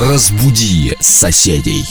Разбуди соседей.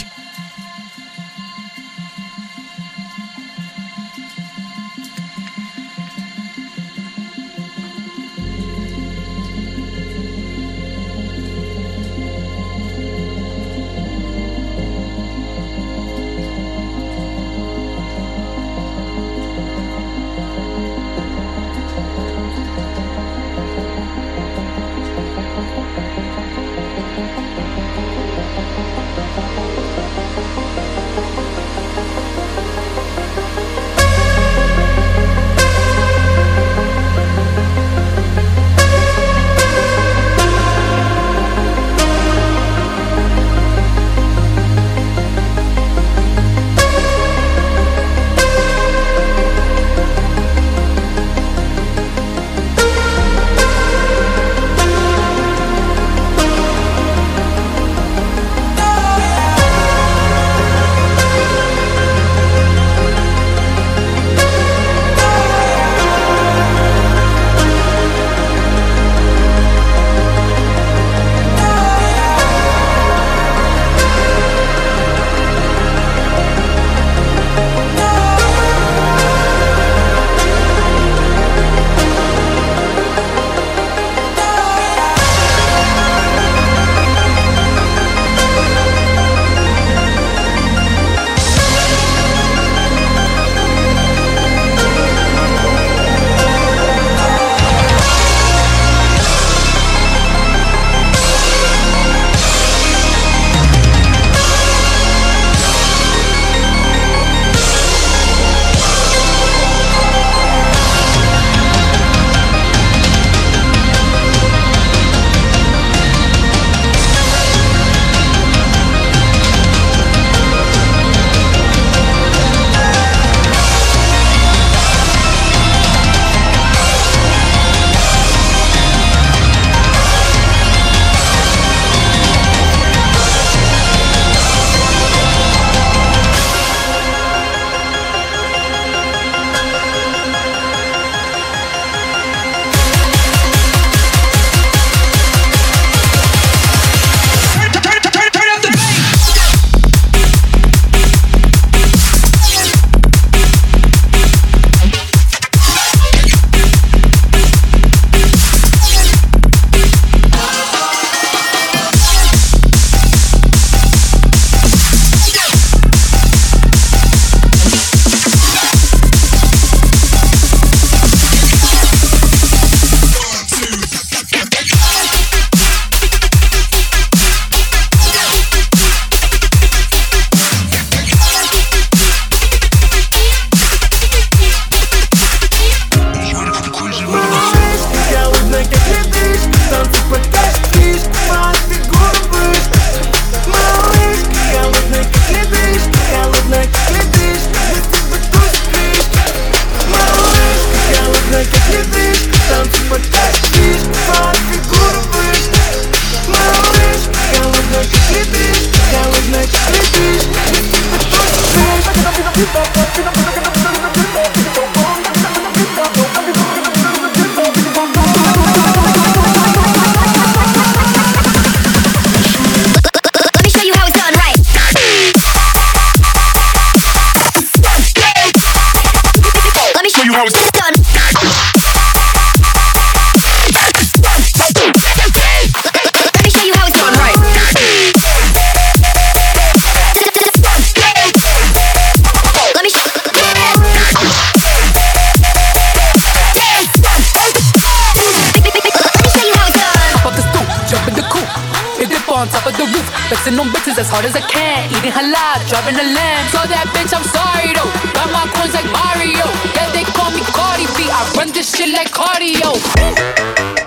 Flexing on bitches as hard as I can. Eating halal, driving a lamb. So that bitch, I'm sorry though. Got my coins like Mario. Yeah, they call me Cardi B. I run this shit like cardio.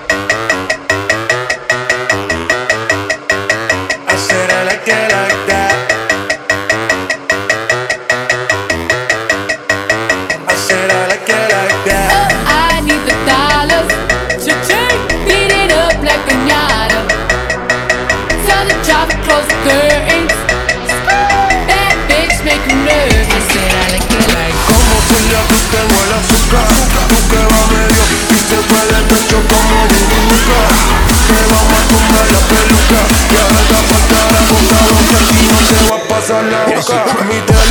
azúcar Tú que vas medio. Y te puede el pecho como burbuja Te vamos a tumbar la peluca. Y ahora te faltará con que a ti no te va a pasar la boca. Mi te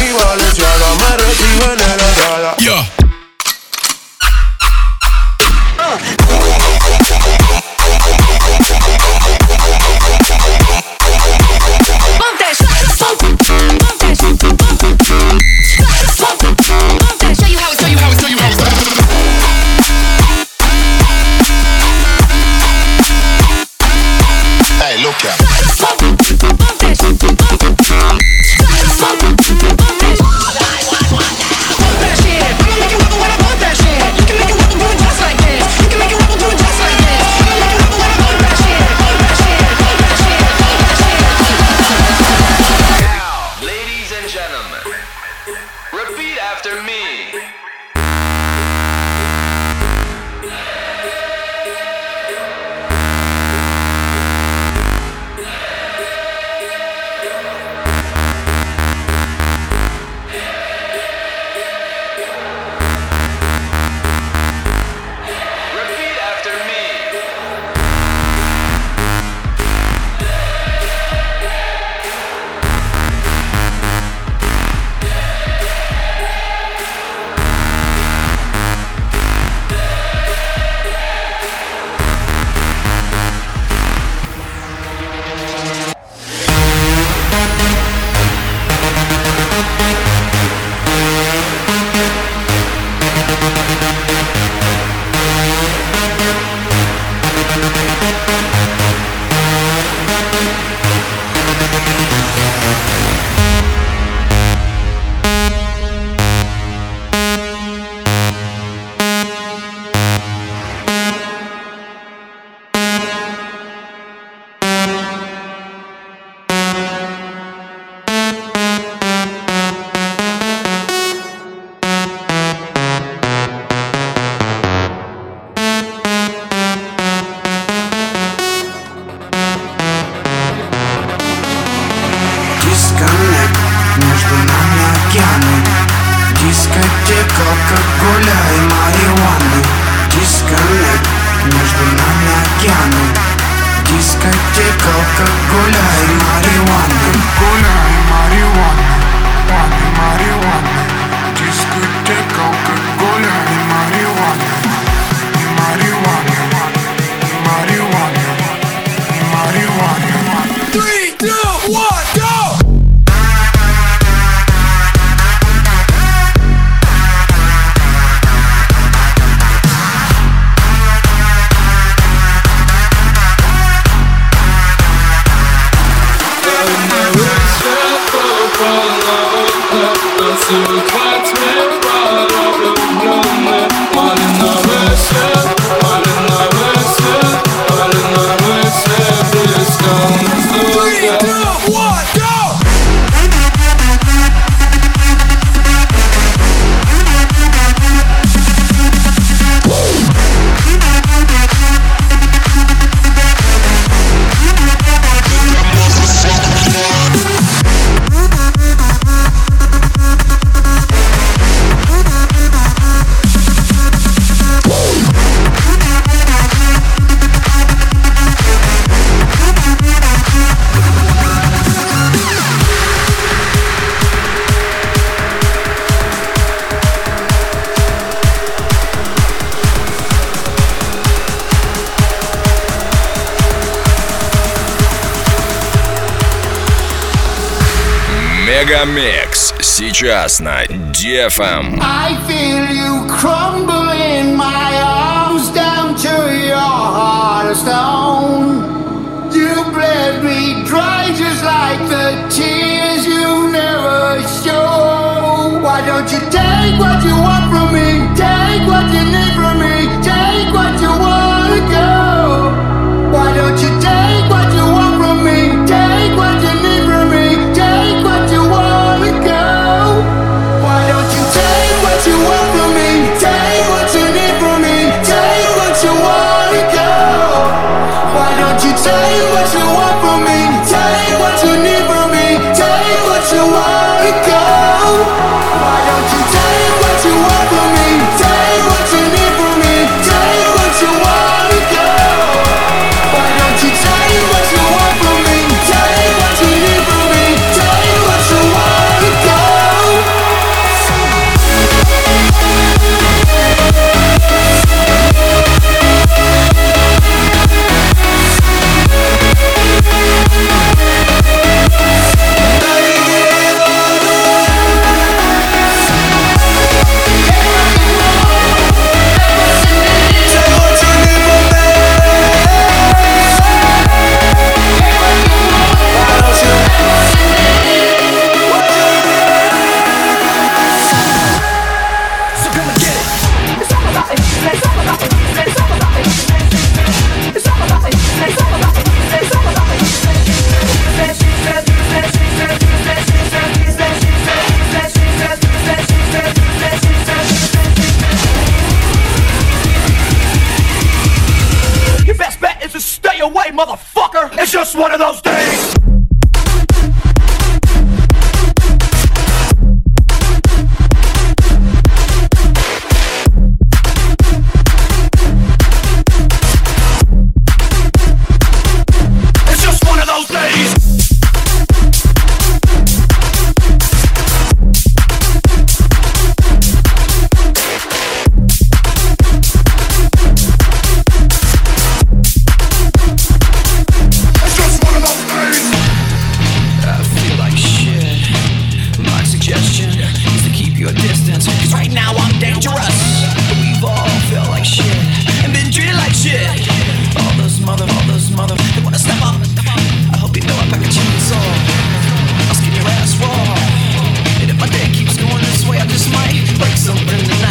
океаны. Дискотека алкоголя и марихуаны Дисконнект между нами океаны. Дискотека алкоголя и марихуаны Алкоголя и марихуаны Пани марихуаны Дискотека алкоголя и марихуаны Мегамикс сейчас на DFM. I feel you crumbling in my arms down to your heart of stone. You bled me dry just like the tears you never show. Why don't you take what you want? Tell me. What you want? like something tonight.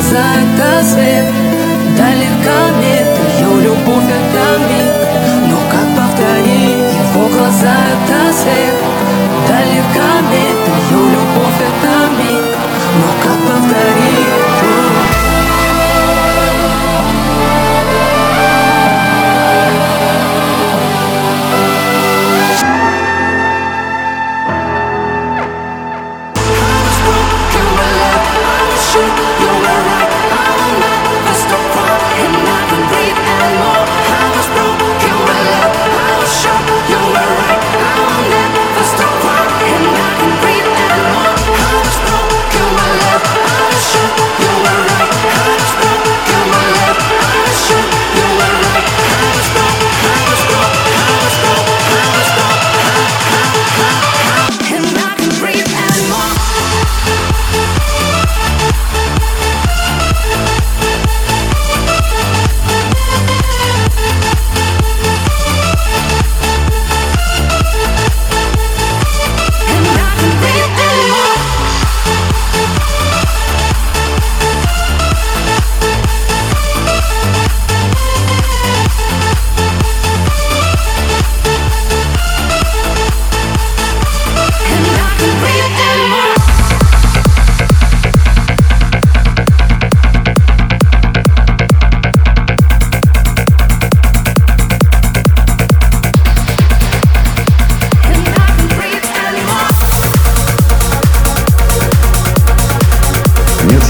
пронзает свет, Далеко мне ее любовь это миг. Но как повторить его глаза это свет?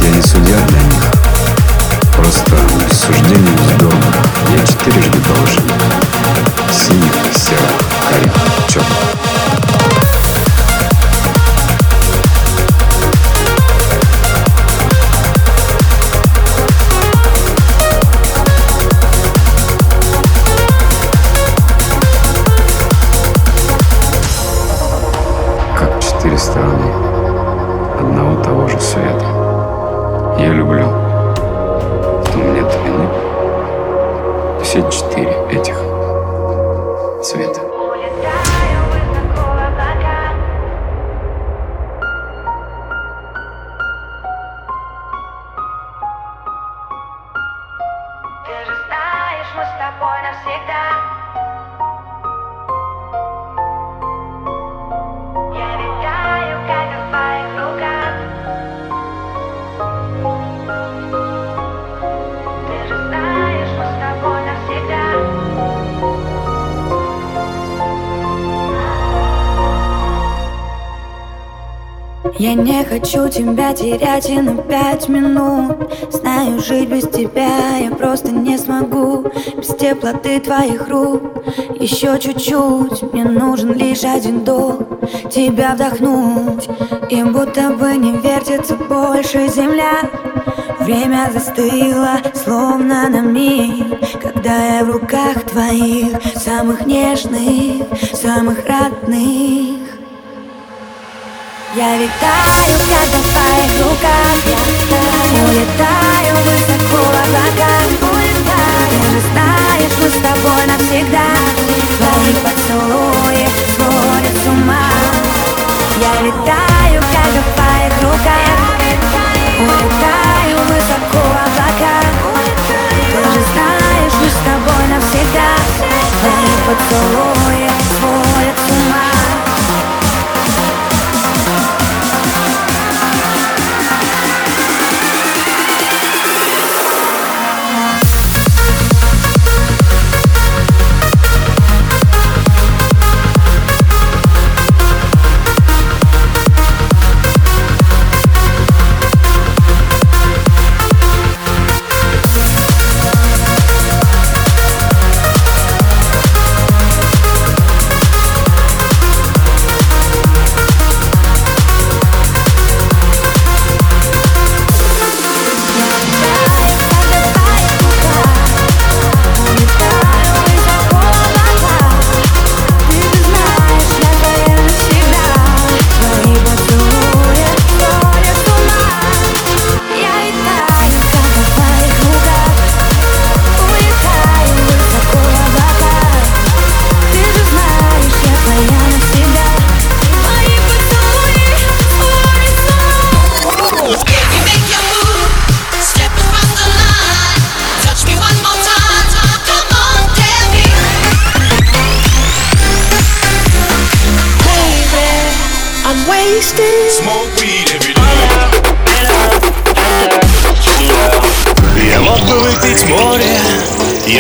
Я не судья для них. Просто суждение вздома. Я четырежды должен. Синих, серых, карих, черных. Я не хочу тебя терять и на пять минут Знаю, жить без тебя я просто не смогу Без теплоты твоих рук Еще чуть-чуть Мне нужен лишь один вдох Тебя вдохнуть И будто бы не вертится больше земля Время застыло, словно на миг Когда я в руках твоих Самых нежных, самых родных я летаю, когда в твоих руках. Я улетаю высоко в облака ты же знаешь, мы с тобой навсегда. Твои поцелуи сводят с ума. Я летаю, когда в твоих руках. Улетаю высоко в облака Ты же знаешь, мы с тобой навсегда. Твои поцелуи сводят